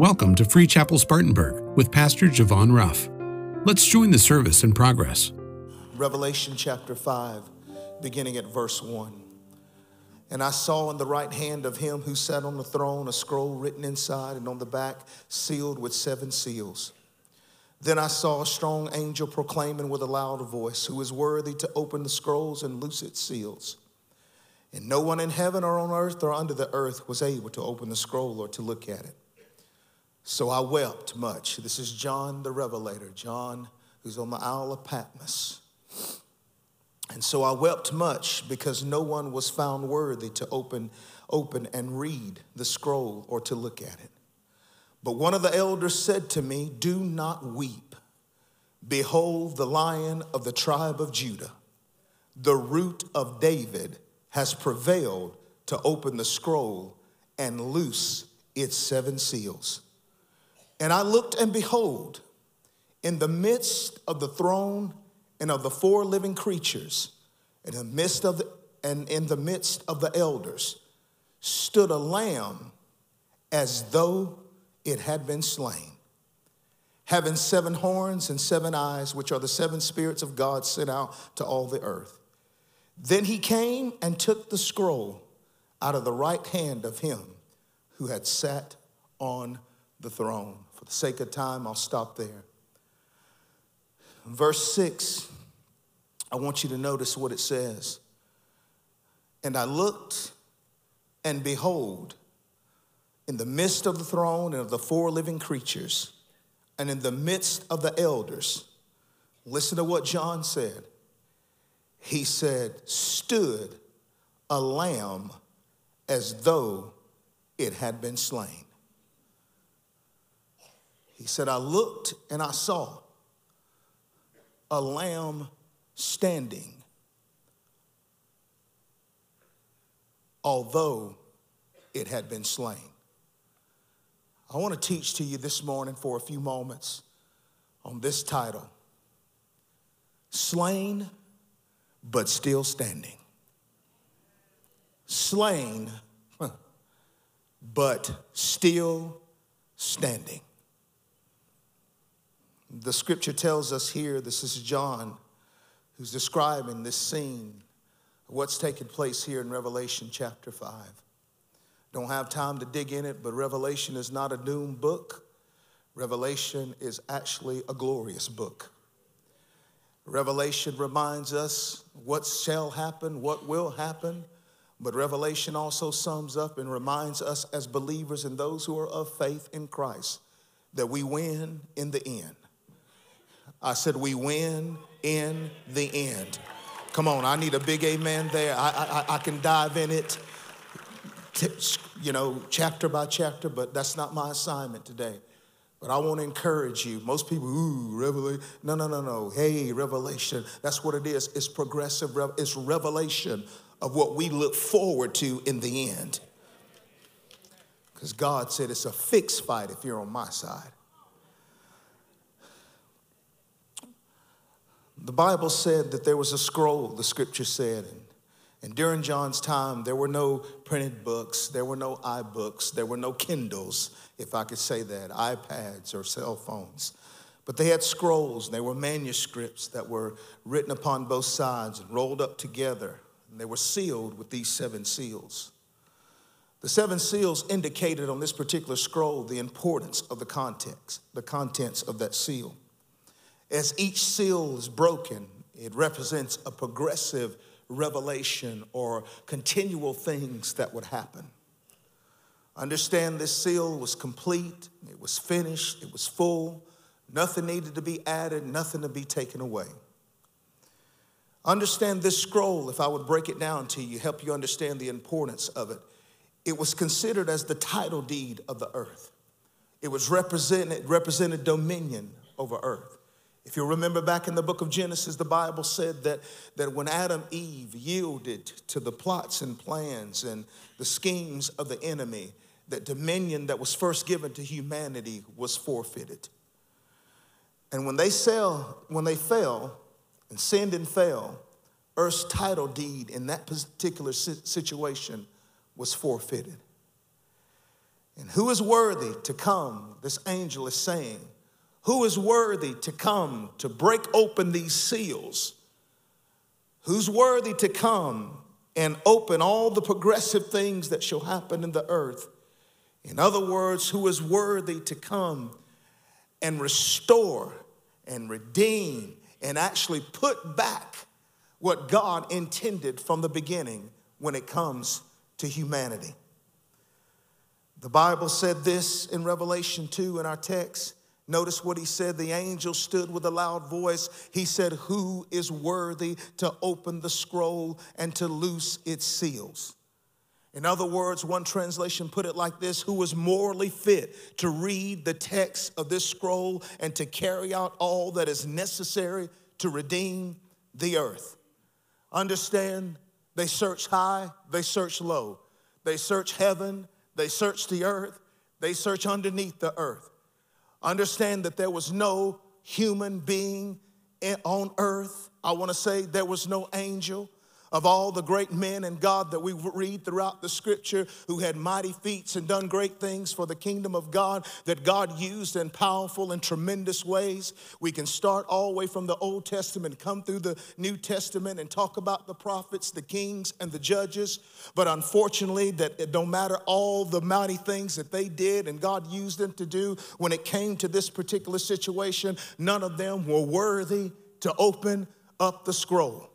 Welcome to Free Chapel Spartanburg with Pastor Javon Ruff. Let's join the service in progress. Revelation chapter 5, beginning at verse 1. And I saw in the right hand of him who sat on the throne a scroll written inside and on the back sealed with seven seals. Then I saw a strong angel proclaiming with a loud voice, Who is worthy to open the scrolls and loose its seals? And no one in heaven or on earth or under the earth was able to open the scroll or to look at it. So I wept much. This is John the Revelator, John who's on the Isle of Patmos. And so I wept much because no one was found worthy to open, open and read the scroll or to look at it. But one of the elders said to me, Do not weep. Behold, the lion of the tribe of Judah, the root of David has prevailed to open the scroll and loose its seven seals. And I looked, and behold, in the midst of the throne and of the four living creatures, in the midst of the, and in the midst of the elders, stood a lamb as though it had been slain, having seven horns and seven eyes, which are the seven spirits of God sent out to all the earth. Then he came and took the scroll out of the right hand of him who had sat on the throne. The sake of time, I'll stop there. Verse 6, I want you to notice what it says. And I looked, and behold, in the midst of the throne and of the four living creatures, and in the midst of the elders, listen to what John said he said, stood a lamb as though it had been slain. He said, I looked and I saw a lamb standing, although it had been slain. I want to teach to you this morning for a few moments on this title Slain but still standing. Slain, but still standing. The scripture tells us here, this is John who's describing this scene, what's taking place here in Revelation chapter 5. Don't have time to dig in it, but Revelation is not a doom book. Revelation is actually a glorious book. Revelation reminds us what shall happen, what will happen, but Revelation also sums up and reminds us as believers and those who are of faith in Christ that we win in the end. I said, we win in the end. Come on, I need a big amen there. I, I, I can dive in it, you know, chapter by chapter, but that's not my assignment today. But I want to encourage you. Most people, ooh, revelation. No, no, no, no. Hey, revelation. That's what it is. It's progressive. It's revelation of what we look forward to in the end. Because God said it's a fixed fight if you're on my side. The Bible said that there was a scroll, the scripture said, and and during John's time, there were no printed books, there were no iBooks, there were no Kindles, if I could say that, iPads or cell phones. But they had scrolls, and they were manuscripts that were written upon both sides and rolled up together, and they were sealed with these seven seals. The seven seals indicated on this particular scroll the importance of the context, the contents of that seal. As each seal is broken, it represents a progressive revelation or continual things that would happen. Understand this seal was complete, it was finished, it was full, nothing needed to be added, nothing to be taken away. Understand this scroll, if I would break it down to you, help you understand the importance of it. It was considered as the title deed of the earth. It was represented, represented dominion over earth. If you remember back in the book of Genesis, the Bible said that, that when Adam Eve yielded to the plots and plans and the schemes of the enemy, that dominion that was first given to humanity was forfeited. And when they sell, when they fell and sinned and fell, Earth's title deed in that particular situation was forfeited. And who is worthy to come? This angel is saying, Who is worthy to come to break open these seals? Who's worthy to come and open all the progressive things that shall happen in the earth? In other words, who is worthy to come and restore and redeem and actually put back what God intended from the beginning when it comes to humanity. The Bible said this in Revelation 2 in our text. Notice what he said. The angel stood with a loud voice. He said, Who is worthy to open the scroll and to loose its seals? In other words, one translation put it like this Who is morally fit to read the text of this scroll and to carry out all that is necessary to redeem the earth? Understand, they search high, they search low, they search heaven, they search the earth, they search underneath the earth. Understand that there was no human being on earth. I want to say there was no angel of all the great men and God that we read throughout the scripture who had mighty feats and done great things for the kingdom of God that God used in powerful and tremendous ways. We can start all the way from the Old Testament, come through the New Testament and talk about the prophets, the kings, and the judges. But unfortunately, that it don't matter all the mighty things that they did and God used them to do when it came to this particular situation, none of them were worthy to open up the scroll.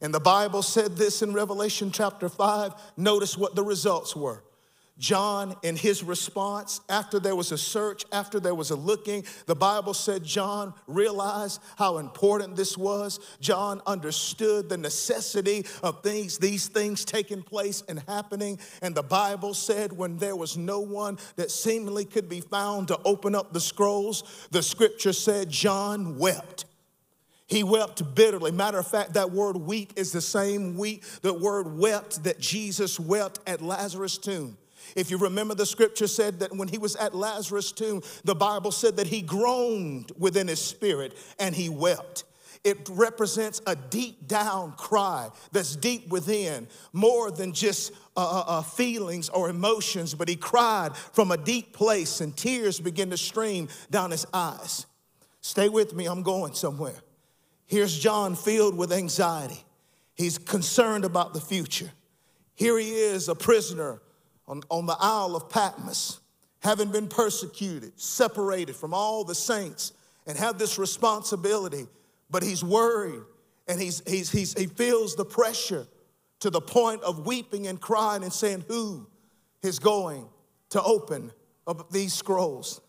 And the Bible said this in Revelation chapter 5. Notice what the results were. John, in his response, after there was a search, after there was a looking, the Bible said John realized how important this was. John understood the necessity of things, these things taking place and happening. And the Bible said when there was no one that seemingly could be found to open up the scrolls, the scripture said John wept. He wept bitterly. Matter of fact, that word weep is the same weep, the word wept that Jesus wept at Lazarus' tomb. If you remember, the scripture said that when he was at Lazarus' tomb, the Bible said that he groaned within his spirit and he wept. It represents a deep down cry that's deep within, more than just uh, uh, uh feelings or emotions, but he cried from a deep place and tears began to stream down his eyes. Stay with me, I'm going somewhere. Here's John filled with anxiety. He's concerned about the future. Here he is, a prisoner on, on the Isle of Patmos, having been persecuted, separated from all the saints, and have this responsibility. But he's worried and he's, he's, he's, he feels the pressure to the point of weeping and crying and saying, Who is going to open up these scrolls?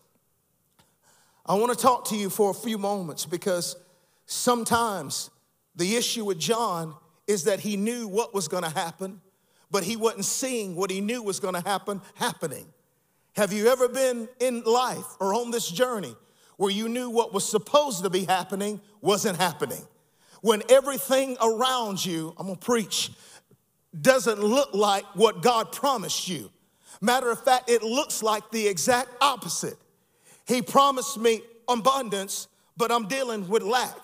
I want to talk to you for a few moments because Sometimes the issue with John is that he knew what was going to happen, but he wasn't seeing what he knew was going to happen happening. Have you ever been in life or on this journey where you knew what was supposed to be happening wasn't happening? When everything around you, I'm gonna preach, doesn't look like what God promised you. Matter of fact, it looks like the exact opposite. He promised me abundance, but I'm dealing with lack.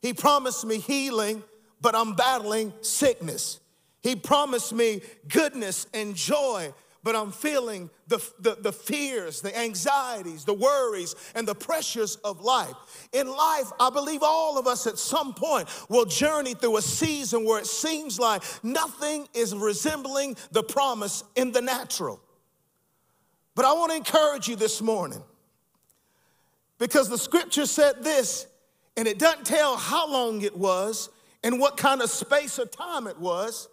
He promised me healing, but I'm battling sickness. He promised me goodness and joy, but I'm feeling the, the, the, fears, the anxieties, the worries, and the pressures of life. In life, I believe all of us at some point will journey through a season where it seems like nothing is resembling the promise in the natural. But I want to encourage you this morning because the scripture said this and it doesn't tell how long it was and what kind of space or time it was.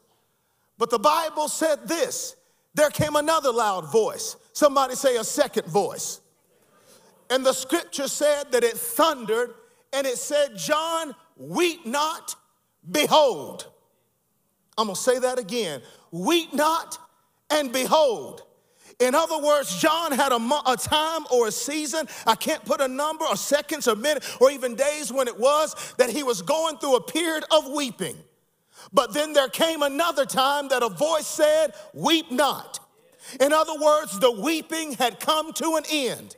But the Bible said this there came another loud voice. Somebody say a second voice. And the scripture said that it thundered and it said, John, weep not, behold. I'm gonna say that again. Weep not and behold. In other words, John had a, a, time or a season, I can't put a number or seconds or minutes or even days when it was, that he was going through a period of weeping. But then there came another time that a voice said, Weep not. In other words, the weeping had come to an end.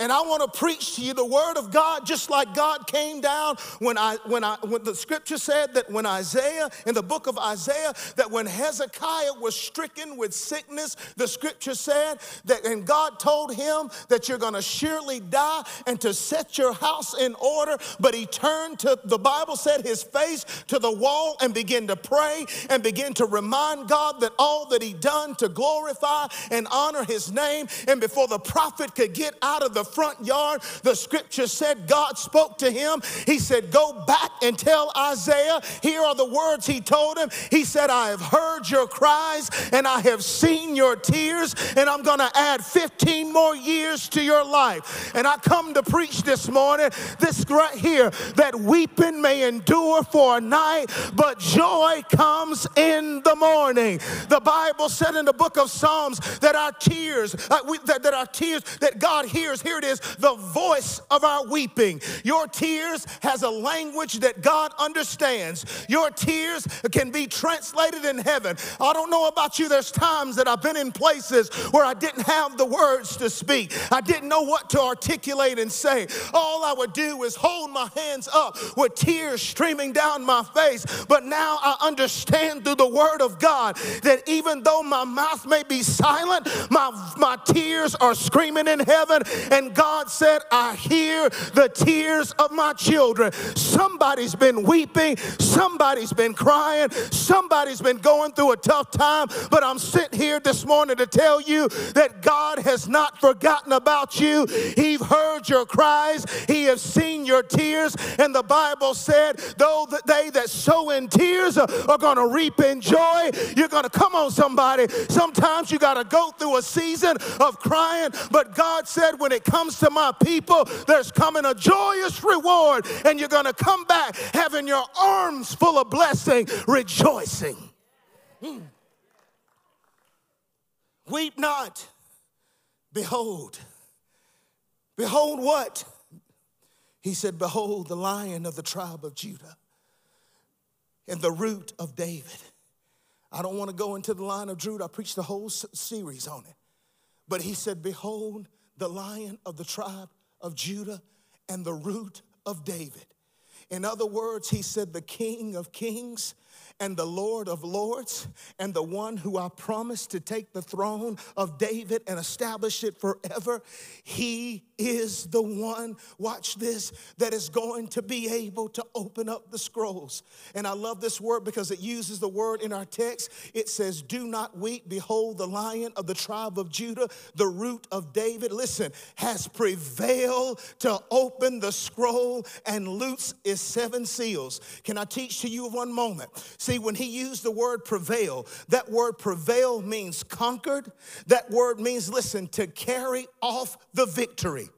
And I want to preach to you the word of God just like God came down when I when I when the scripture said that when Isaiah in the book of Isaiah that when Hezekiah was stricken with sickness, the scripture said that and God told him that you're going to surely die and to set your house in order, but he turned to the Bible said his face to the wall and began to pray and begin to remind God that all that he done to glorify and honor his name. And before the prophet could get out of the front yard, the scripture said God spoke to him. He said, Go back and tell Isaiah. Here are the words he told him. He said, I have heard your cries and I have seen your tears, and I'm going to add 15 more years to your life. And I come to preach this morning, this right here, that weeping may endure for a night, but joy comes in the morning. The Bible said in the book of Psalms that our tears, uh, we, that, that our tears, that God hears, here it is, the voice of our weeping. Your tears has a language that God understands. Your tears can be translated in heaven. I don't know about you, there's times that I've been in places where I didn't have the words to speak. I didn't know what to articulate and say. All I would do is hold my hands up with tears streaming down my face. But now I understand through the word of God that even though my mouth may be silent, my, my tears are screaming in heaven. And God said, I hear the tears of my children. Somebody's been weeping, somebody's been crying, somebody's been going through a tough time. But I'm sitting here this morning to tell you that God has not forgotten about you. He heard your cries, He has seen your tears. And the Bible said, though they that sow in tears are going to reap in joy, you're going to come on, somebody. Sometimes you got to go through a season of crying, but God said, when it comes to my people, there's coming a joyous reward, and you're going to come back having your arms full of blessing, rejoicing. Hmm. Weep not. Behold. Behold what? He said, Behold the lion of the tribe of Judah and the root of David. I don't want to go into the line of Judah. I preached the whole series on it. But he said, Behold the lion of the tribe of Judah and the root of David. In other words, he said, The king of kings and the Lord of lords and the one who I promised to take the throne of David and establish it forever. He is the one, watch this, that is going to be able to open up the scrolls. And I love this word because it uses the word in our text. It says, Do not weep. Behold, the lion of the tribe of Judah, the root of David, listen, has prevailed to open the scroll and loose its seven seals. Can I teach to you one moment? See, when he used the word prevail, that word prevail means conquered. That word means, listen, to carry off the victory.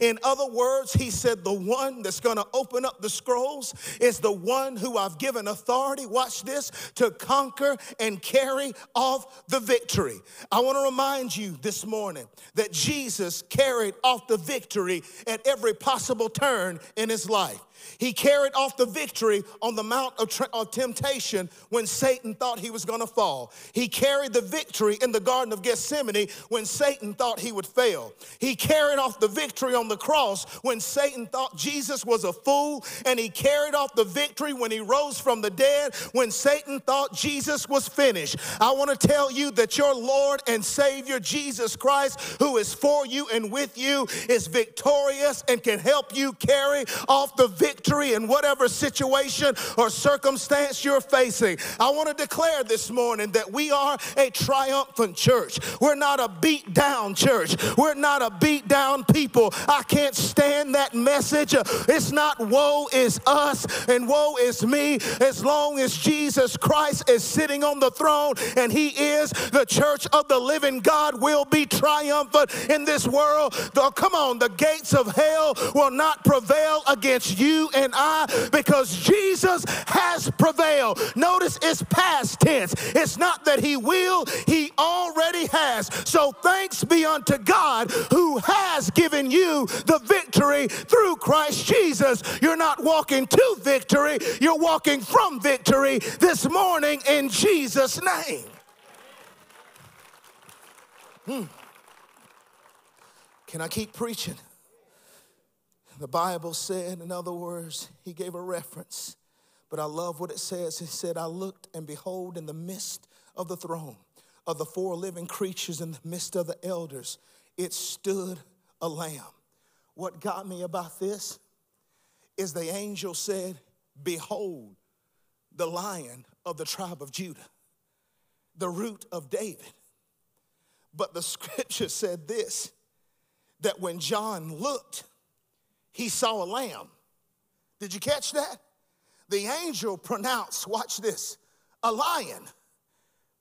In other words, he said, The one that's going to open up the scrolls is the one who I've given authority, watch this, to conquer and carry off the victory. I want to remind you this morning that Jesus carried off the victory at every possible turn in his life. He carried off the victory on the Mount of, of Temptation when Satan thought he was going to fall. He carried the victory in the Garden of Gethsemane when Satan thought he would fail. He carried off the victory on the cross when Satan thought Jesus was a fool. And he carried off the victory when he rose from the dead when Satan thought Jesus was finished. I want to tell you that your Lord and Savior, Jesus Christ, who is for you and with you, is victorious and can help you carry off the victory victory in whatever situation or circumstance you're facing. I want to declare this morning that we are a triumphant church. We're not a beat down church. We're not a beat down people. I can't stand that message. It's not woe is us and woe is me as long as Jesus Christ is sitting on the throne and he is the church of the living God will be triumphant in this world. Though, come on, the gates of hell will not prevail against you and I because Jesus has prevailed. Notice it's past tense. It's not that he will, he already has. So thanks be unto God who has given you the victory through Christ Jesus. You're not walking to victory, you're walking from victory this morning in Jesus' name. Hmm. Can I keep preaching? The Bible said, in other words, he gave a reference, but I love what it says. He said, I looked and behold, in the midst of the throne of the four living creatures, in the midst of the elders, it stood a lamb. What got me about this is the angel said, Behold, the lion of the tribe of Judah, the root of David. But the scripture said this that when John looked, he saw a lamb. Did you catch that? The angel pronounced, watch this, a lion.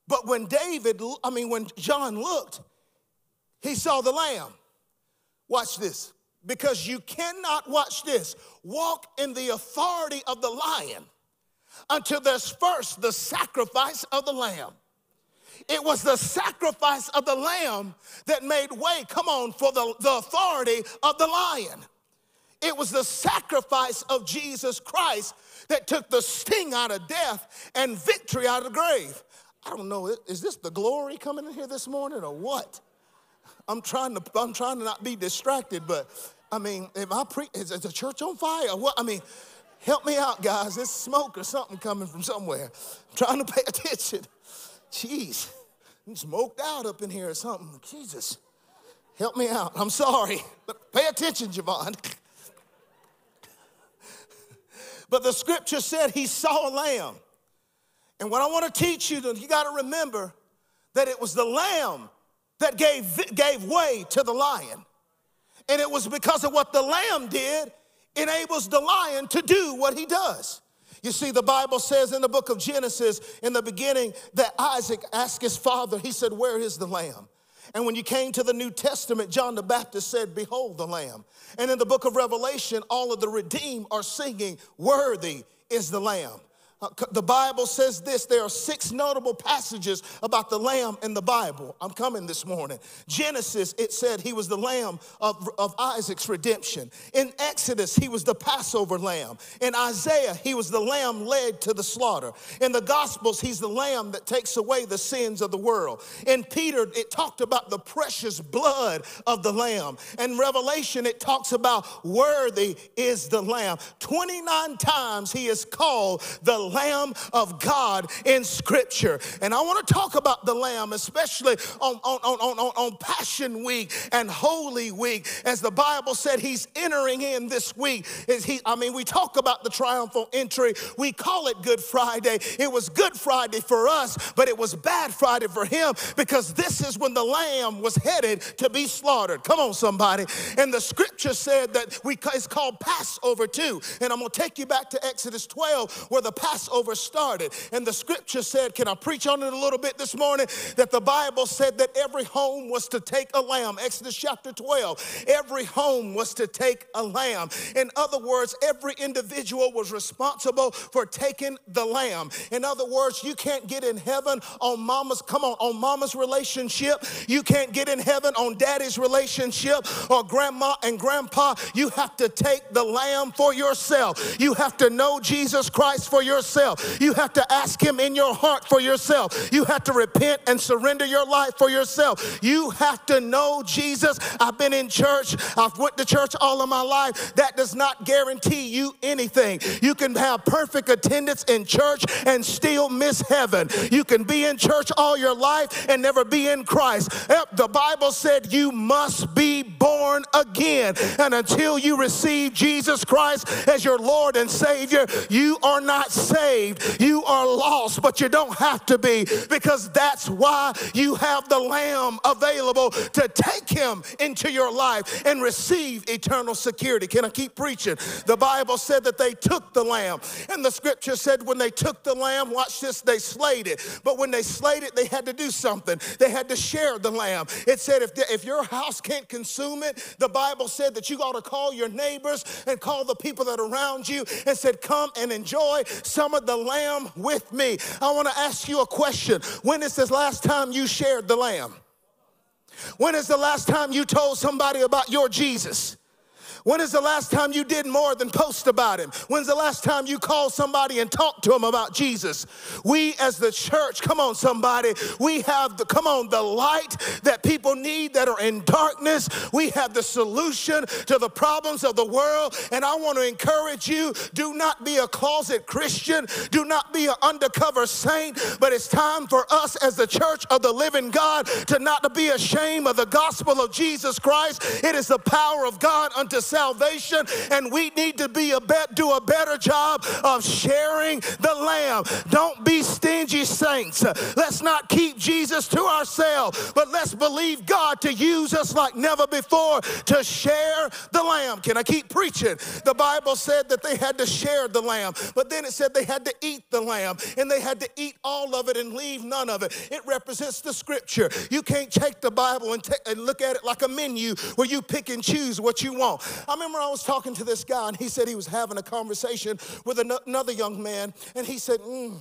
But when David, I mean, when John looked, he saw the lamb. Watch this. Because you cannot, watch this, walk in the authority of the lion until there's first the sacrifice of the lamb. It was the sacrifice of the lamb that made way, come on, for the, the authority of the lion. It was the sacrifice of Jesus Christ that took the sting out of death and victory out of the grave. I don't know, is this the glory coming in here this morning or what? I'm trying to, I'm trying to not be distracted, but I mean, if I pre, is, the church on fire? What? I mean, help me out, guys. There's smoke or something coming from somewhere. I'm trying to pay attention. Jeez, I'm smoked out up in here or something. Jesus, help me out. I'm sorry, but pay attention, Javon. but the scripture said he saw a lamb. And what I want to teach you, you got to remember that it was the lamb that gave, gave way to the lion. And it was because of what the lamb did, enables the lion to do what he does. You see, the Bible says in the book of Genesis, in the beginning, that Isaac asked his father, he said, Where is the lamb? And when you came to the New Testament, John the Baptist said, Behold the lamb. And in the book of Revelation, all of the redeemed are singing, Worthy is the lamb. Uh, the Bible says this there are six notable passages about the lamb in the Bible. I'm coming this morning. Genesis, it said he was the lamb of, of Isaac's redemption. In Exodus, he was the Passover lamb. In Isaiah, he was the lamb led to the slaughter. In the Gospels, he's the lamb that takes away the sins of the world. In Peter, it talked about the precious blood of the lamb. In Revelation, it talks about worthy is the lamb. 29 times he is called the Lamb of God in Scripture. And I want to talk about the Lamb, especially on, on, on, on, on Passion Week and Holy Week. As the Bible said, He's entering in this week. Is he, I mean, we talk about the triumphal entry. We call it Good Friday. It was Good Friday for us, but it was Bad Friday for Him because this is when the Lamb was headed to be slaughtered. Come on, somebody. And the scripture said that we, it's called Passover too. And I'm going to take you back to Exodus 12 where the Passover Passover started. And the scripture said, Can I preach on it a little bit this morning? That the Bible said that every home was to take a lamb. Exodus chapter 12. Every home was to take a lamb. In other words, every individual was responsible for taking the lamb. In other words, you can't get in heaven on mama's, come on, on mama's relationship. You can't get in heaven on daddy's relationship or grandma and grandpa. You have to take the lamb for yourself. You have to know Jesus Christ for yourself yourself. You have to ask Him in your heart for yourself. You have to repent and surrender your life for yourself. You have to know Jesus. I've been in church, I've went to church all of my life. That does not guarantee you anything. You can have perfect attendance in church and still miss heaven. You can be in church all your life and never be in Christ. The Bible said you must be born again. And until you receive Jesus Christ as your Lord and Savior, you are not saved saved, you are lost, but you don't have to be because that's why you have the Lamb available to take him into your life and receive eternal security. Can I keep preaching? The Bible said that they took the Lamb, and the scripture said when they took the Lamb, watch this, they slayed it. But when they slayed it, they had to do something. They had to share the Lamb. It said if, the, if your house can't consume it, the Bible said that you ought to call your neighbors and call the people that are around you and said, Come and enjoy some of the lamb with me. I want to ask you a question. When is this last time you shared the lamb? When is the last time you told somebody about your Jesus? When is the last time you did more than post about him? When's the last time you called somebody and talked to them about Jesus? We as the church, come on, somebody, we have the, come on, the light that people need that are in darkness. We have the solution to the problems of the world. And I want to encourage you do not be a closet Christian, do not be an undercover saint, but it's time for us as the church of the living God to not to be ashamed of the gospel of Jesus Christ. It is the power of God unto salvation, and we need to be a bet, do a better job of sharing the lamb. Don't be stingy saints. Let's not keep Jesus to ourselves, but let's believe God to use us like never before to share the lamb. Can I keep preaching? The Bible said that they had to share the lamb, but then it said they had to eat the lamb, and they had to eat all of it and leave none of it. It represents the scripture. You can't take the Bible and, and look at it like a menu where you pick and choose what you want. I remember I was talking to this guy, and he said he was having a conversation with another young man, and he said, mm,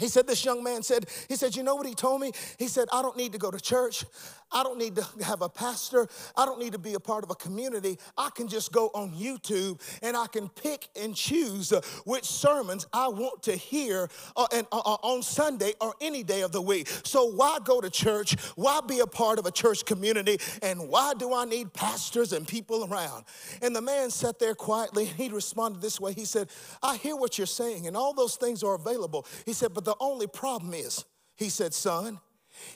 he said, This young man said, He said, You know what he told me? He said, I don't need to go to church. I don't need to have a pastor. I don't need to be a part of a community. I can just go on YouTube and I can pick and choose which sermons I want to hear uh, uh, uh, on Sunday or any day of the week. So, why go to church? Why be a part of a church community? And why do I need pastors and people around? And the man sat there quietly and he responded this way He said, I hear what you're saying, and all those things are available. He said, but the only problem is, he said, son,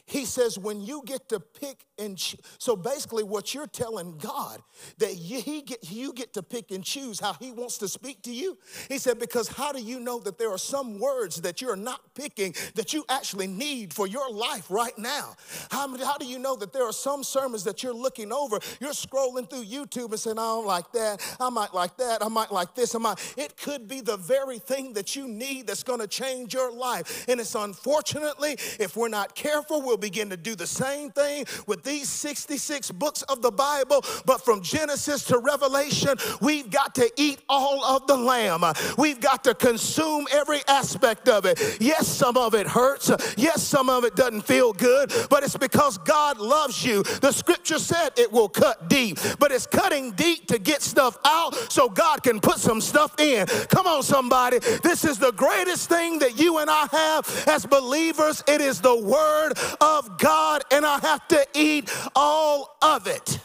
he says, when you get to pick and choose, so basically, what you're telling God that you, he get, you get to pick and choose how He wants to speak to you. He said, because how do you know that there are some words that you're not picking that you actually need for your life right now? How, how do you know that there are some sermons that you're looking over? You're scrolling through YouTube and saying, I don't like that. I might like that. I might like this. I might. It could be the very thing that you need that's going to change your life. And it's unfortunately, if we're not careful, we'll begin to do the same thing with these 66 books of the Bible, but from Genesis to Revelation, we've got to eat all of the lamb. We've got to consume every aspect of it. Yes, some of it hurts. Yes, some of it doesn't feel good, but it's because God loves you. The scripture said it will cut deep, but it's cutting deep to get stuff out so God can put some stuff in. Come on, somebody. This is the greatest thing that you and I have as believers. It is the word of God, and I have to eat all of it.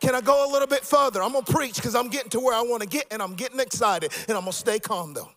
Can I go a little bit further? I'm gonna preach because I'm getting to where I wanna get and I'm getting excited and I'm gonna stay calm though.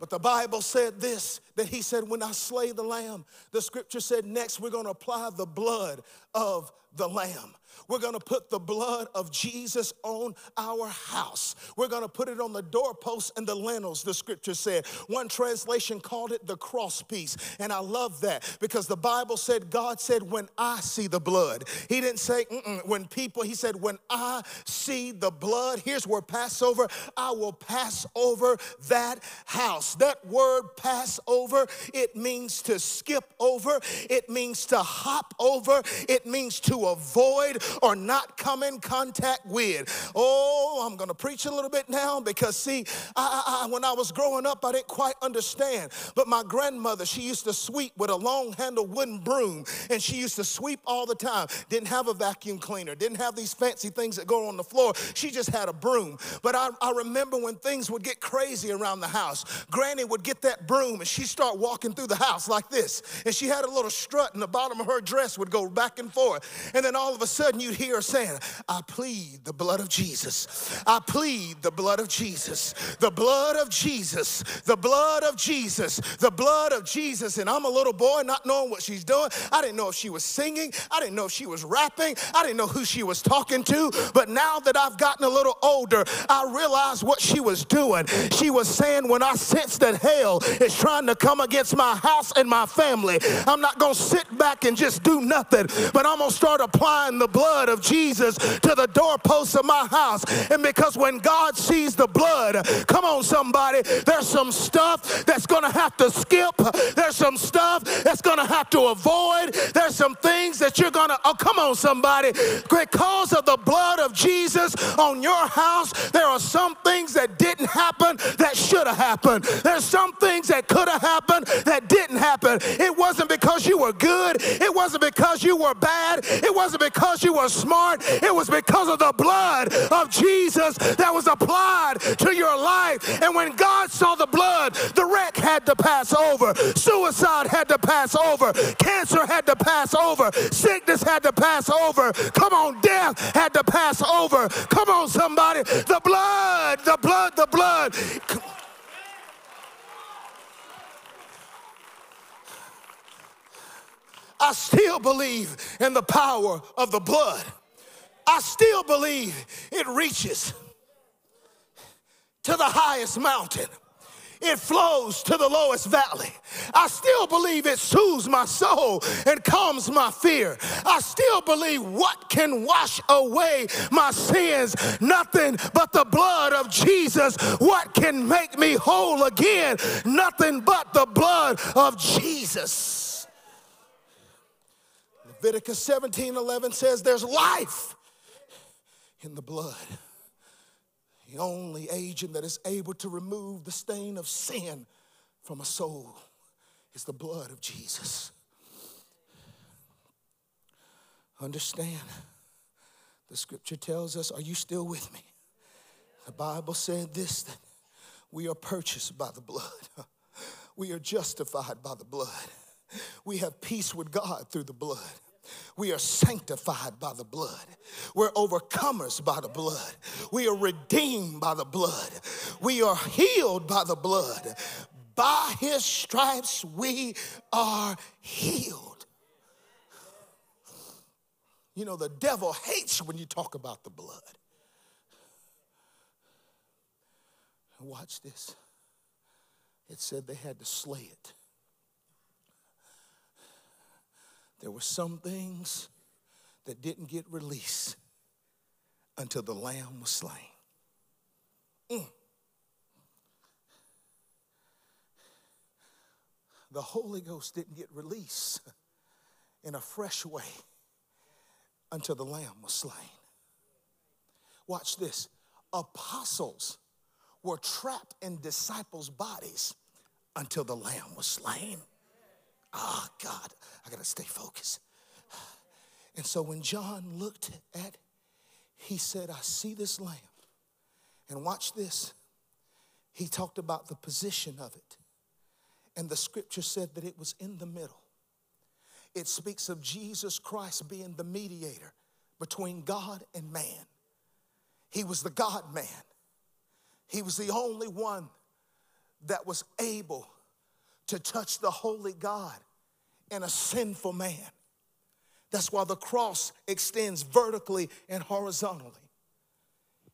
But the Bible said this that he said, When I slay the lamb, the scripture said, Next, we're gonna apply the blood of the lamb. We're going to put the blood of Jesus on our house. We're going to put it on the doorposts and the lintels, the scripture said. One translation called it the cross piece. And I love that because the Bible said, God said, when I see the blood. He didn't say, when people, he said, when I see the blood, here's where Passover, I will pass over that house. That word pass over, it means to skip over, it means to hop over, it means to avoid or not come in contact with. Oh, I'm going to preach a little bit now because, see, I, I, when I was growing up, I didn't quite understand. But my grandmother, she used to sweep with a long handled wooden broom, and she used to sweep all the time. Didn't have a vacuum cleaner, didn't have these fancy things that go on the floor. She just had a broom. But I, I remember when things would get crazy around the house, Granny would get that broom and she'd start walking through the house like this. And she had a little strut, and the bottom of her dress would go back and forth. And then all of a sudden, sudden you'd hear saying, I plead the blood of Jesus. I plead the blood of Jesus. The blood of Jesus. The blood of Jesus. The blood of Jesus. And I'm a little boy not knowing what she's doing. I didn't know if she was singing. I didn't know if she was rapping. I didn't know who she was talking to. But now that I've gotten a little older, I realize what she was doing. She was saying, when I sense that hell is trying to come against my house and my family, I'm not going to sit back and just do nothing, but I'm going to start applying the blood of Jesus to the doorposts of my house. And because when God sees the blood, come on, somebody, there's some stuff that's gonna have to skip. There's some stuff that's gonna have to avoid. There's some things that you're gonna, oh, come on, somebody. Because of the blood of Jesus on your house, there are some things that didn't happen that should have happened. There's some things that could have happened that didn't happen. It wasn't because you were good. It wasn't because you were bad. It wasn't because you were smart. It was because of the blood of Jesus that was applied to your life. And when God saw the blood, the wreck had to pass over. Suicide had to pass over. Cancer had to pass over. Sickness had to pass over. Come on, death had to pass over. Come on, somebody. The blood, the blood, the blood. I still believe in the power of the blood. I still believe it reaches to the highest mountain it flows to the lowest valley. I still believe it soothes my soul and calms my fear. I still believe what can wash away my sins? Nothing but the blood of Jesus. What can make me whole again? Nothing but the blood of Jesus. Leviticus 17 11 says there's life in the blood. The only agent that is able to remove the stain of sin from a soul is the blood of Jesus. Understand, the scripture tells us, Are you still with me? The Bible said this that we are purchased by the blood, we are justified by the blood, we have peace with God through the blood. We are sanctified by the blood. We're overcomers by the blood. We are redeemed by the blood. We are healed by the blood. By his stripes, we are healed. You know, the devil hates when you talk about the blood. Watch this. It said they had to slay it. There were some things that didn't get released until the lamb was slain. Mm. The Holy Ghost didn't get released in a fresh way until the lamb was slain. Watch this. Apostles were trapped in disciples' bodies until the lamb was slain. Oh, God, I got to stay focused. And so when John looked at, he said, I see this lamb. And watch this. He talked about the position of it. And the scripture said that it was in the middle. It speaks of Jesus Christ being the mediator between God and man. He was the God man. He was the only one that was able to touch the holy God and a sinful man. That's why the cross extends vertically and horizontally.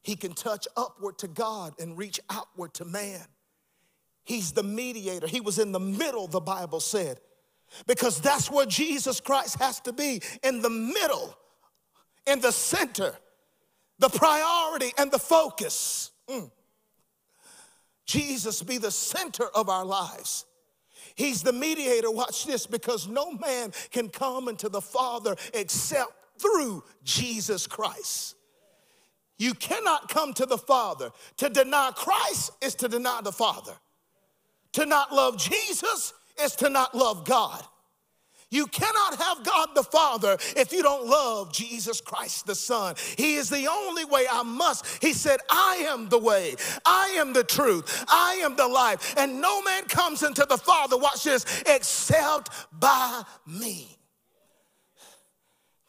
He can touch upward to God and reach outward to man. He's the mediator. He was in the middle, the Bible said, because that's where Jesus Christ has to be in the middle, in the center, the priority and the focus. Mm. Jesus be the center of our lives. He's the mediator, watch this, because no man can come into the Father except through Jesus Christ. You cannot come to the Father. To deny Christ is to deny the Father. To not love Jesus is to not love God. You cannot have God the Father if you don't love Jesus Christ the Son. He is the only way I must. He said, I am the way, I am the truth, I am the life, and no man comes into the Father, watch this, except by me.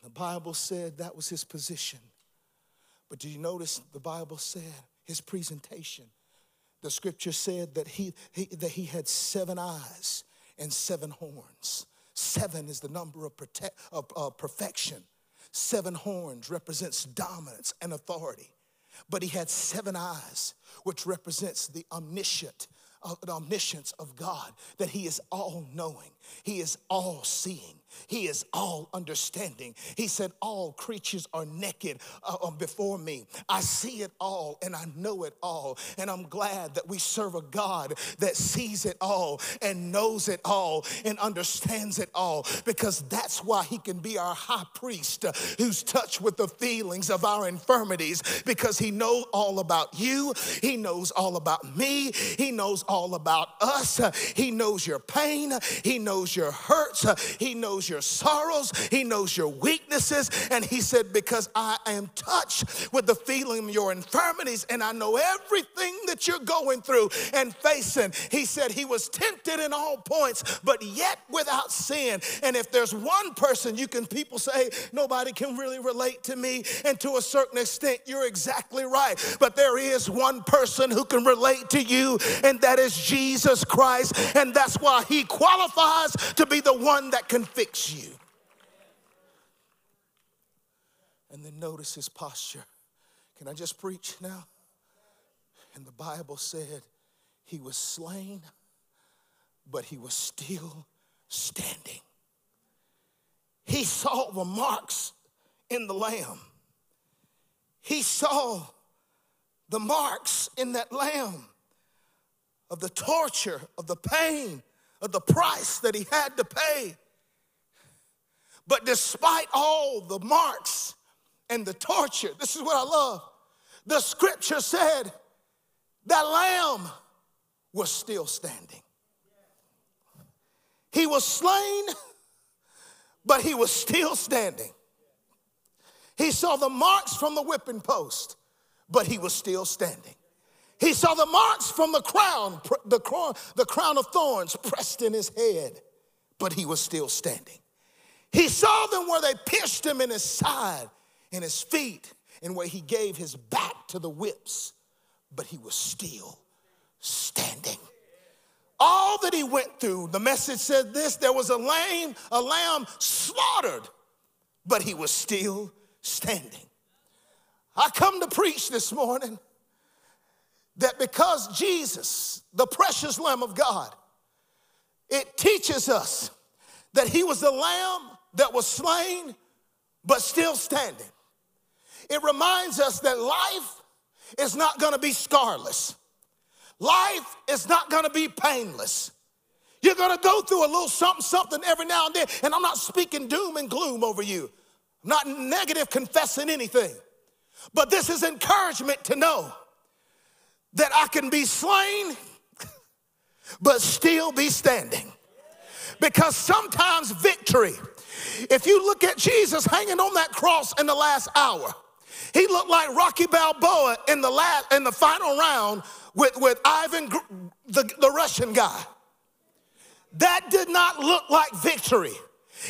The Bible said that was his position. But do you notice the Bible said his presentation? The scripture said that he, he, that he had seven eyes and seven horns. Seven is the number of, protect, of uh, perfection. Seven horns represents dominance and authority. But he had seven eyes, which represents the omniscient, uh, the omniscience of God, that he is all knowing, he is all seeing. He is all understanding. He said, All creatures are naked uh, uh, before me. I see it all and I know it all. And I'm glad that we serve a God that sees it all and knows it all and understands it all because that's why He can be our high priest who's touched with the feelings of our infirmities because He knows all about you. He knows all about me. He knows all about us. He knows your pain. He knows your hurts. He knows your sorrows. He knows your weaknesses. And he said, Because I am touched with the feeling of your infirmities and I know everything that you're going through and facing. He said, He was tempted in all points, but yet without sin. And if there's one person you can, people say, nobody can really relate to me. And to a certain extent, you're exactly right. But there is one person who can relate to you, and that is Jesus Christ. And that's why he qualifies to be the one that can fix you. And then notice his posture. Can I just preach now? And the Bible said he was slain, but he was still standing. He saw the marks in the lamb. He saw the marks in that lamb of the torture, of the pain, of the price that he had to pay. But despite all the marks and the torture, this is what I love. The scripture said that lamb was still standing. He was slain, but he was still standing. He saw the marks from the whipping post, but he was still standing. He saw the marks from the crown, the crown, the crown of thorns pressed in his head, but he was still standing. He saw them where they pierced him in his side, in his feet, and where he gave his back to the whips, but he was still standing. All that he went through, the message said this there was a lamb, a lamb slaughtered, but he was still standing. I come to preach this morning that because Jesus, the precious Lamb of God, it teaches us that he was the lamb that was slain but still standing. It reminds us that life is not gonna be scarless. Life is not gonna be painless. You're gonna go through a little something, something every now and then. And I'm not speaking doom and gloom over you, I'm not negative confessing anything. But this is encouragement to know that I can be slain, but still be standing. Because sometimes victory, if you look at Jesus hanging on that cross in the last hour, he looked like Rocky Balboa in the last in the final round with, with Ivan, the, the Russian guy. That did not look like victory.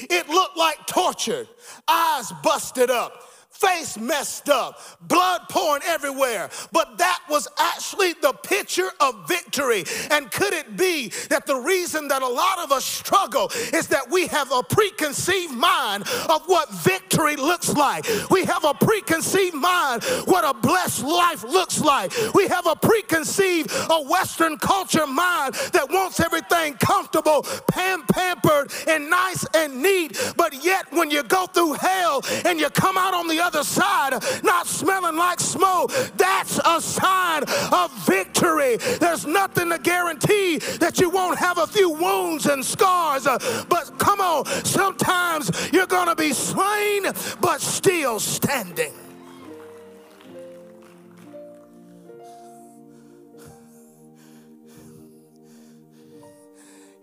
It looked like torture, eyes busted up, face messed up, blood pouring everywhere. But that was actually the picture of victory. And could it be that the reason that a lot of us struggle is that we have a preconceived mind of what victory looks like? We have a preconceived mind what a blessed life looks like. We have a preconceived a Western culture mind that wants everything comfortable, pam- pampered, and nice and neat. But yet, when you go through hell and you come out on the other side not smelling like smoke, that's a sign of victory. There's nothing to guarantee that you won't have a few wounds and scars. Uh, but come on, sometimes you're going to be slain, but still standing.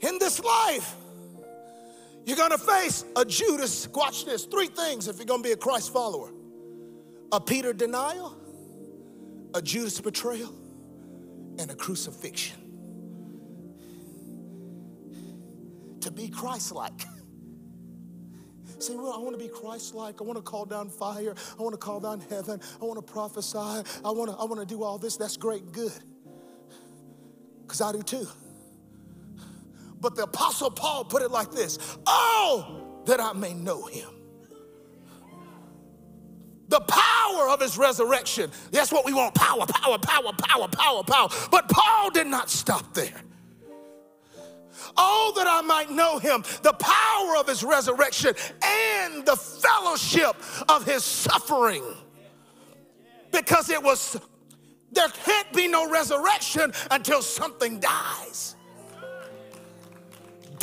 In this life, you're gonna face a Judas. Watch this three things if you're gonna be a Christ follower a Peter denial, a Judas betrayal, and a crucifixion. To be Christ like. Say, well, I want to be Christ like. I want to call down fire. I want to call down heaven. I want to prophesy. I want to, I want to do all this. That's great good. Because I do too. But the Apostle Paul put it like this Oh, that I may know him the power of his resurrection. That's what we want power, power, power, power, power, power. But Paul did not stop there. Oh, that I might know him, the power of his resurrection and the fellowship of his suffering. Because it was, there can't be no resurrection until something dies.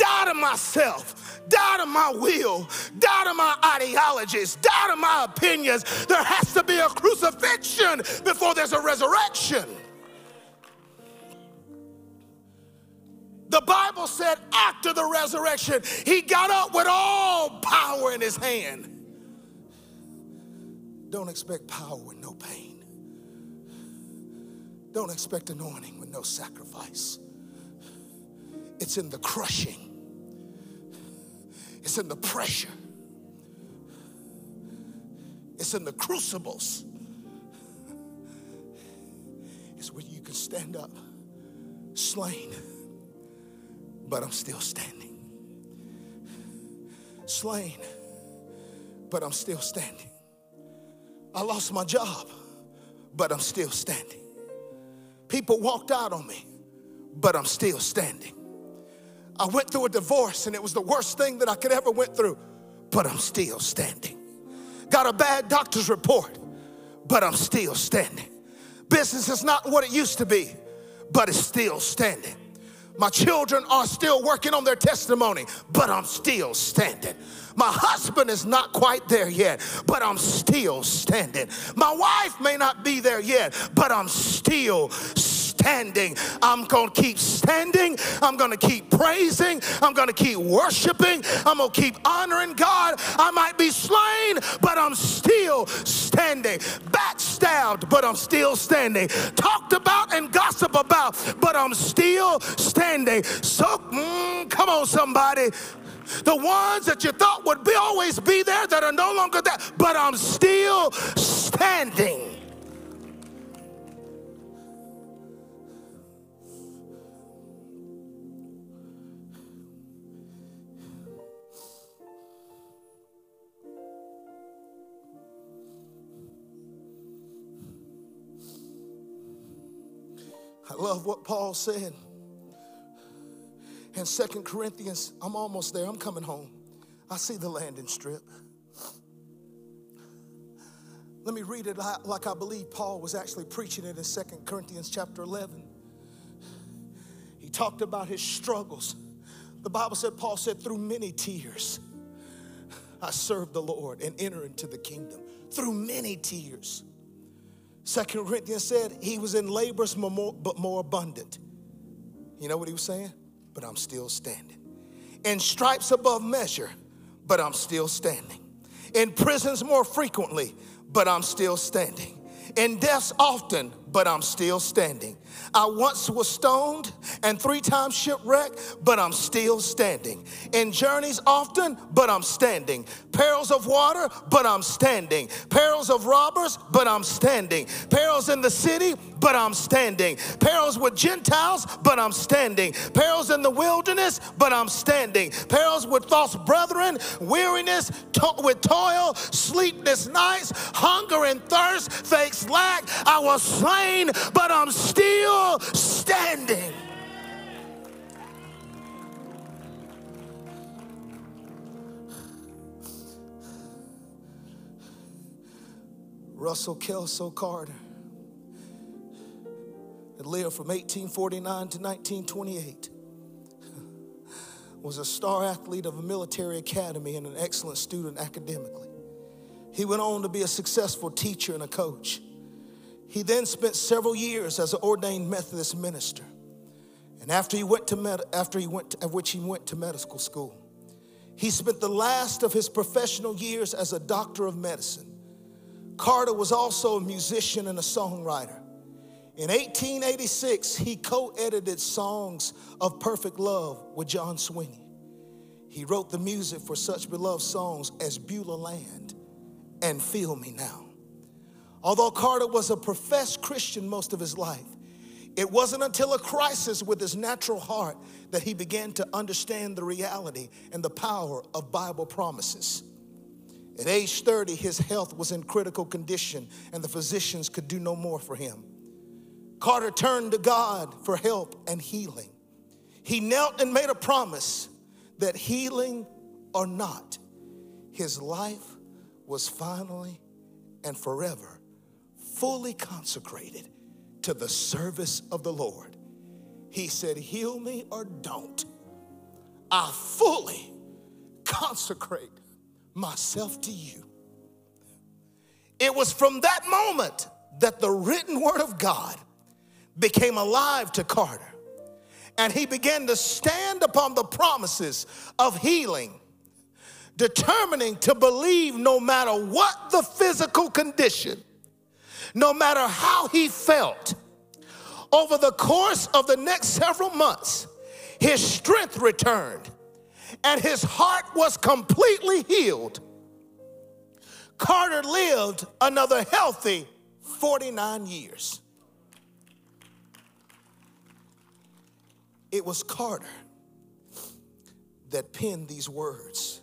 Die to myself, die to my will, die to my ideologies, die to my opinions. There has to be a crucifixion before there's a resurrection. The Bible said after the resurrection, he got up with all power in his hand. Don't expect power with no pain. Don't expect anointing with no sacrifice. It's in the crushing, it's in the pressure, it's in the crucibles. It's where you can stand up slain but I'm still standing. Slain, but I'm still standing. I lost my job, but I'm still standing. People walked out on me, but I'm still standing. I went through a divorce and it was the worst thing that I could ever went through, but I'm still standing. Got a bad doctor's report, but I'm still standing. Business is not what it used to be, but it's still standing. My children are still working on their testimony, but I'm still standing. My husband is not quite there yet, but I'm still standing. My wife may not be there yet, but I'm still standing. I'm going to keep standing. I'm going to keep praising. I'm going to keep worshiping. I'm going to keep honoring God. I might be slain, but I'm still standing. Backstabbed, but I'm still standing. Talked about and gossip about, but I'm still standing. So, mm, come on, somebody the ones that you thought would be always be there that are no longer there, but I'm still standing. Love what Paul said in Second Corinthians. I'm almost there. I'm coming home. I see the landing strip. Let me read it like I believe Paul was actually preaching it in Second Corinthians chapter 11. He talked about his struggles. The Bible said, Paul said, through many tears, I served the Lord and enter into the kingdom. Through many tears. Second Corinthians said he was in labors but more abundant. You know what he was saying? But I'm still standing. In stripes above measure, but I'm still standing. In prisons more frequently, but I'm still standing. In deaths often, but I'm still standing. I once was stoned and three times shipwrecked, but I'm still standing. In journeys often, but I'm standing. Perils of water, but I'm standing. Perils of robbers, but I'm standing. Perils in the city, but I'm standing. Perils with Gentiles, but I'm standing. Perils in the wilderness, but I'm standing. Perils with false brethren, weariness to- with toil, sleepless nights, hunger and thirst, fakes lack. I was slain, but I'm still standing. Russell Kelso Carter had lived from 1849 to 1928 was a star athlete of a military academy and an excellent student academically. He went on to be a successful teacher and a coach. He then spent several years as an ordained Methodist minister. And after he went to med- after he went to, which he went to medical school, he spent the last of his professional years as a doctor of medicine. Carter was also a musician and a songwriter. In 1886, he co edited songs of perfect love with John Sweney. He wrote the music for such beloved songs as Beulah Land and Feel Me Now. Although Carter was a professed Christian most of his life, it wasn't until a crisis with his natural heart that he began to understand the reality and the power of Bible promises. At age 30, his health was in critical condition and the physicians could do no more for him. Carter turned to God for help and healing. he knelt and made a promise that healing or not, his life was finally and forever fully consecrated to the service of the Lord. He said, Heal me or don't. I fully consecrate myself to you. It was from that moment that the written word of God became alive to Carter. And he began to stand upon the promises of healing, determining to believe no matter what the physical condition, no matter how he felt. Over the course of the next several months, his strength returned and his heart was completely healed. Carter lived another healthy 49 years. It was Carter that penned these words.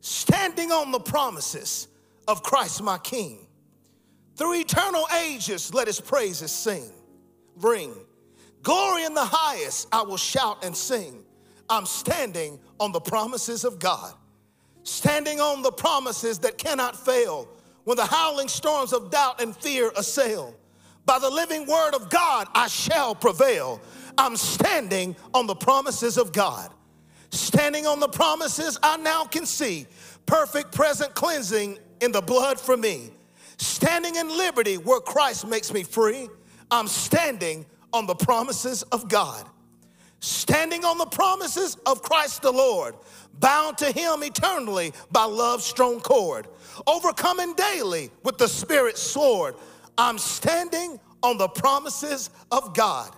Standing on the promises of Christ my King, through eternal ages let his praises sing, ring. Glory in the highest I will shout and sing. I'm standing on the promises of God, standing on the promises that cannot fail when the howling storms of doubt and fear assail. By the living word of God, I shall prevail. I'm standing on the promises of God. Standing on the promises, I now can see perfect present cleansing in the blood for me. Standing in liberty where Christ makes me free, I'm standing on the promises of God. Standing on the promises of Christ the Lord, bound to Him eternally by love's strong cord, overcoming daily with the Spirit's sword. I'm standing on the promises of God.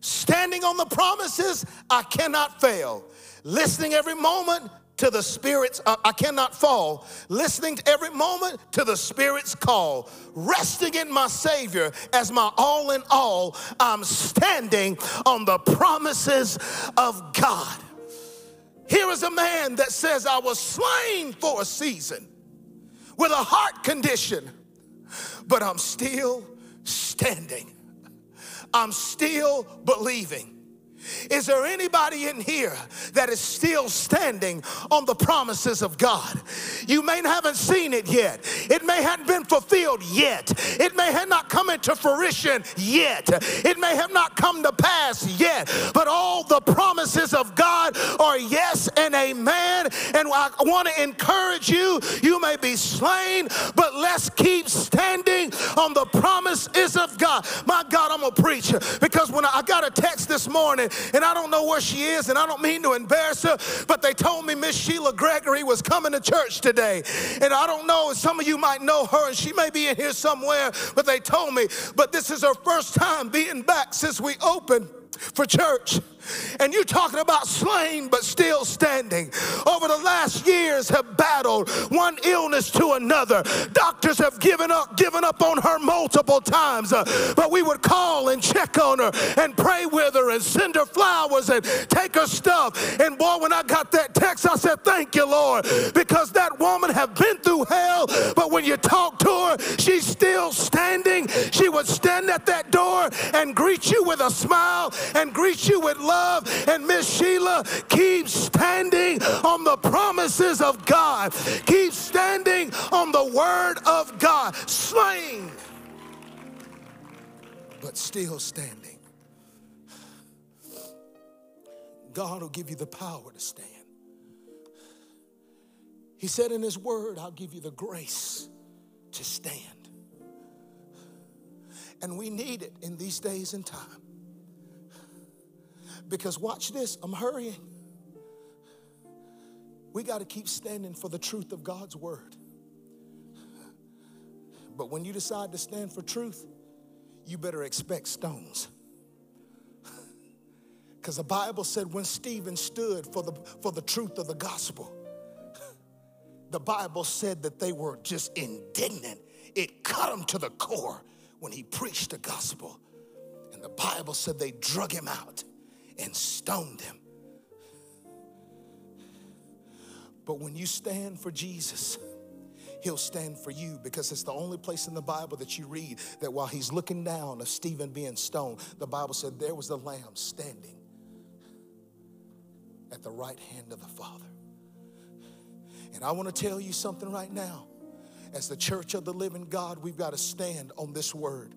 Standing on the promises, I cannot fail. Listening every moment to the Spirit's, uh, I cannot fall. Listening to every moment to the Spirit's call. Resting in my Savior as my all in all, I'm standing on the promises of God. Here is a man that says, I was slain for a season with a heart condition, but I'm still standing. I'm still believing. Is there anybody in here that is still standing on the promises of God? You may haven't seen it yet. It may have been fulfilled yet. It may have not come into fruition yet. It may have not come to pass yet. But all the promises of God are yes and amen. And I want to encourage you. You may be slain, but let's keep standing on the promises of God. My God, I'm a preacher because when I got a text this morning and I don't know where she is, and I don't mean to embarrass her, but they told me Miss Sheila Gregory was coming to church today. And I don't know, some of you might know her, and she may be in here somewhere, but they told me, but this is her first time being back since we opened for church. And you're talking about slain but still standing. Over the last years have battled one illness to another. Doctors have given up, given up on her multiple times. Uh, but we would call and check on her and pray with her and send her flowers and take her stuff. And boy, when I got that text, I said, Thank you, Lord, because that woman have been through hell. But when you talk to her, she's still standing. She would stand at that door and greet you with a smile and greet you with love. And Miss Sheila, keep standing on the promises of God. Keep standing on the word of God. Slain, but still standing. God will give you the power to stand. He said in His word, I'll give you the grace to stand. And we need it in these days and time. Because watch this, I'm hurrying. We got to keep standing for the truth of God's word. But when you decide to stand for truth, you better expect stones. Because the Bible said when Stephen stood for the, for the truth of the gospel, the Bible said that they were just indignant. It cut them to the core when he preached the gospel. And the Bible said they drug him out and stoned him. But when you stand for Jesus, he'll stand for you because it's the only place in the Bible that you read that while he's looking down of Stephen being stoned, the Bible said there was the Lamb standing at the right hand of the Father. And I want to tell you something right now. As the church of the living God, we've got to stand on this word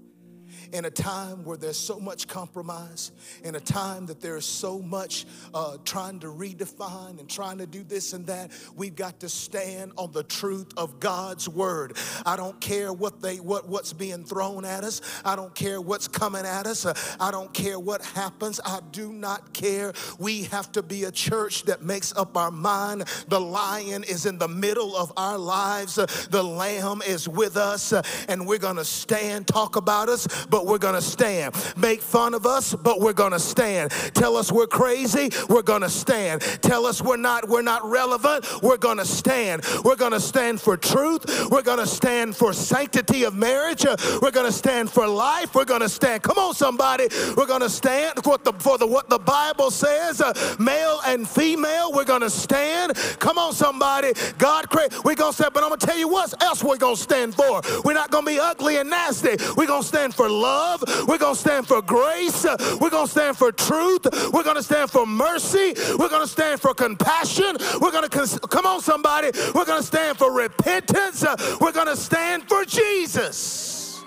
in a time where there's so much compromise, in a time that there's so much uh, trying to redefine and trying to do this and that, we've got to stand on the truth of God's word. I don't care what they what what's being thrown at us. I don't care what's coming at us. Uh, I don't care what happens. I do not care. We have to be a church that makes up our mind. The lion is in the middle of our lives. Uh, the lamb is with us, uh, and we're gonna stand, talk about us, but we're gonna stand. Make fun of us, but we're gonna stand. Tell us we're crazy, we're gonna stand. Tell us we're not we're not relevant, we're gonna stand. We're gonna stand for truth. We're gonna stand for sanctity of marriage. We're gonna stand for life. We're gonna stand. Come on, somebody. We're gonna stand for the for the what the Bible says, uh, male and female. We're gonna stand. Come on, somebody. God create. We're gonna stand. But I'm gonna tell you what else we're gonna stand for. We're not gonna be ugly and nasty. We're gonna stand for love love. We're going to stand for grace. We're going to stand for truth. We're going to stand for mercy. We're going to stand for compassion. We're going to, cons- come on, somebody. We're going to stand for repentance. We're going to stand for Jesus.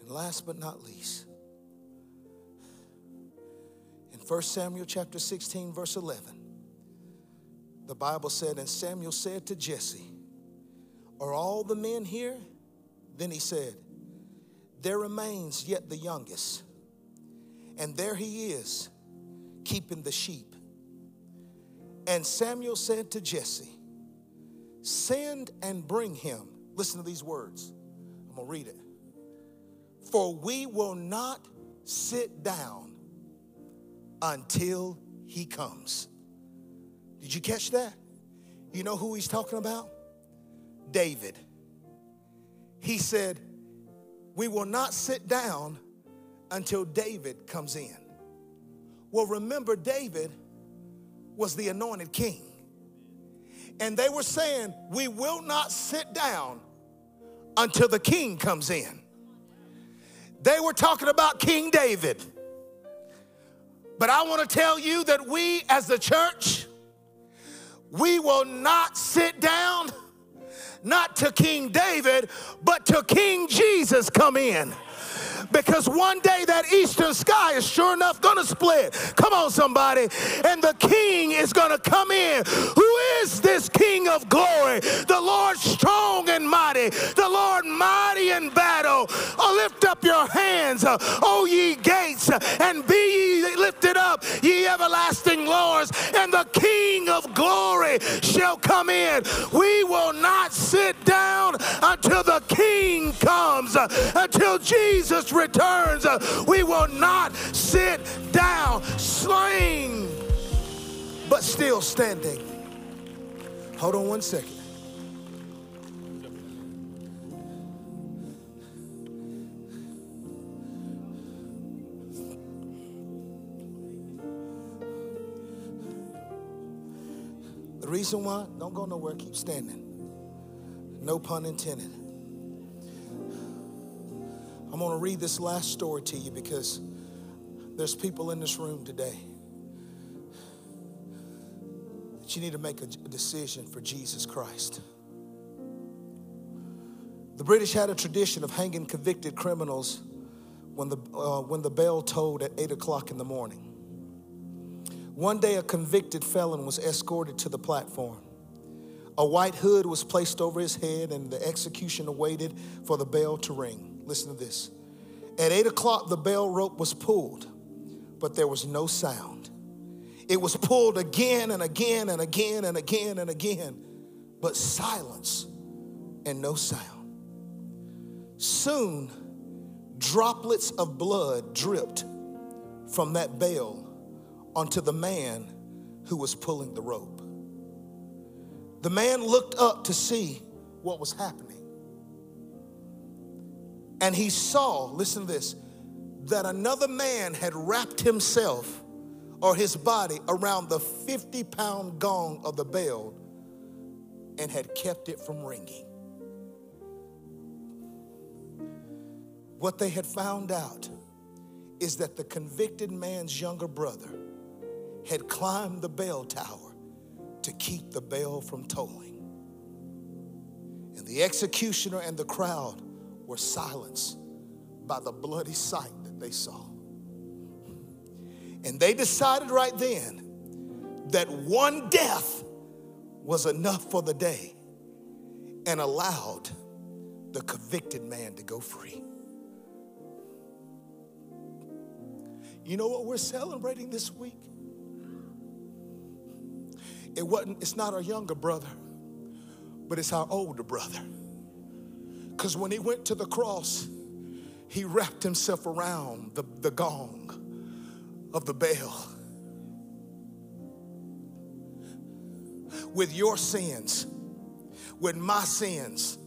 And last but not least, 1 Samuel chapter 16, verse 11. The Bible said, And Samuel said to Jesse, Are all the men here? Then he said, There remains yet the youngest, and there he is, keeping the sheep. And Samuel said to Jesse, Send and bring him. Listen to these words. I'm going to read it. For we will not sit down until he comes. Did you catch that? You know who he's talking about? David. He said, We will not sit down until David comes in. Well, remember, David was the anointed king. And they were saying, We will not sit down until the king comes in. They were talking about King David. But I want to tell you that we as the church, we will not sit down, not to King David, but to King Jesus come in because one day that eastern sky is sure enough gonna split. Come on, somebody. And the king is gonna come in. Who is this king of glory? The Lord strong and mighty, the Lord mighty in battle. Oh, lift up your hands, oh ye gates, and be ye lifted up, everlasting lords, and the king of glory shall come in. We will not sit down until the king comes, until Jesus returns, we will not sit down, slain, but still standing. Hold on one second. The reason why, don't go nowhere, keep standing. No pun intended. I'm going to read this last story to you because there's people in this room today that you need to make a decision for Jesus Christ. The British had a tradition of hanging convicted criminals when the, uh, when the bell tolled at 8 o'clock in the morning. One day, a convicted felon was escorted to the platform. A white hood was placed over his head, and the executioner waited for the bell to ring. Listen to this. At eight o'clock, the bell rope was pulled, but there was no sound. It was pulled again and again and again and again and again, but silence and no sound. Soon, droplets of blood dripped from that bell onto the man who was pulling the rope. The man looked up to see what was happening. And he saw, listen to this, that another man had wrapped himself or his body around the 50 pound gong of the bell and had kept it from ringing. What they had found out is that the convicted man's younger brother had climbed the bell tower to keep the bell from tolling. And the executioner and the crowd were silenced by the bloody sight that they saw. And they decided right then that one death was enough for the day and allowed the convicted man to go free. You know what we're celebrating this week? It wasn't, it's not our younger brother, but it's our older brother. Because when he went to the cross, he wrapped himself around the, the gong of the bell. With your sins, with my sins,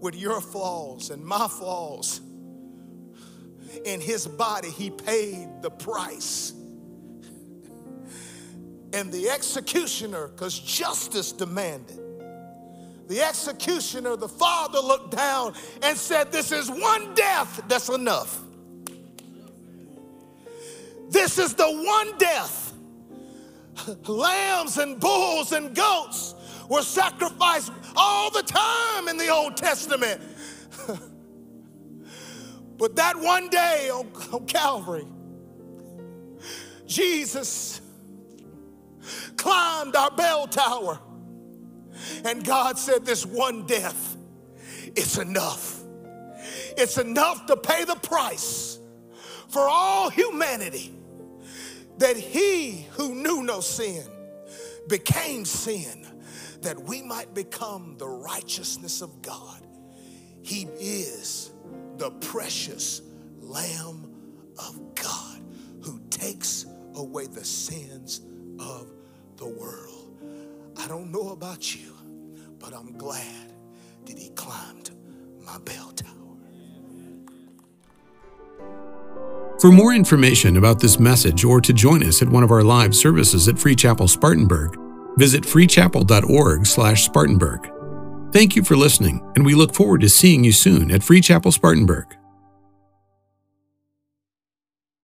with your flaws and my flaws in his body, he paid the price. And the executioner, because justice demanded, the executioner, the father looked down and said, This is one death that's enough. This is the one death. Lambs and bulls and goats were sacrificed all the time in the Old Testament. But that one day on, on Calvary, Jesus climbed our bell tower. And God said, This one death, it's enough. It's enough to pay the price for all humanity that He who knew no sin became sin that we might become the righteousness of God. He is the precious Lamb of God who takes away the sins of the world. I don't know about you, but I'm glad that he climbed my bell tower. For more information about this message or to join us at one of our live services at Free Chapel Spartanburg, visit freechapel.org/spartanburg. Thank you for listening, and we look forward to seeing you soon at Free Chapel Spartanburg.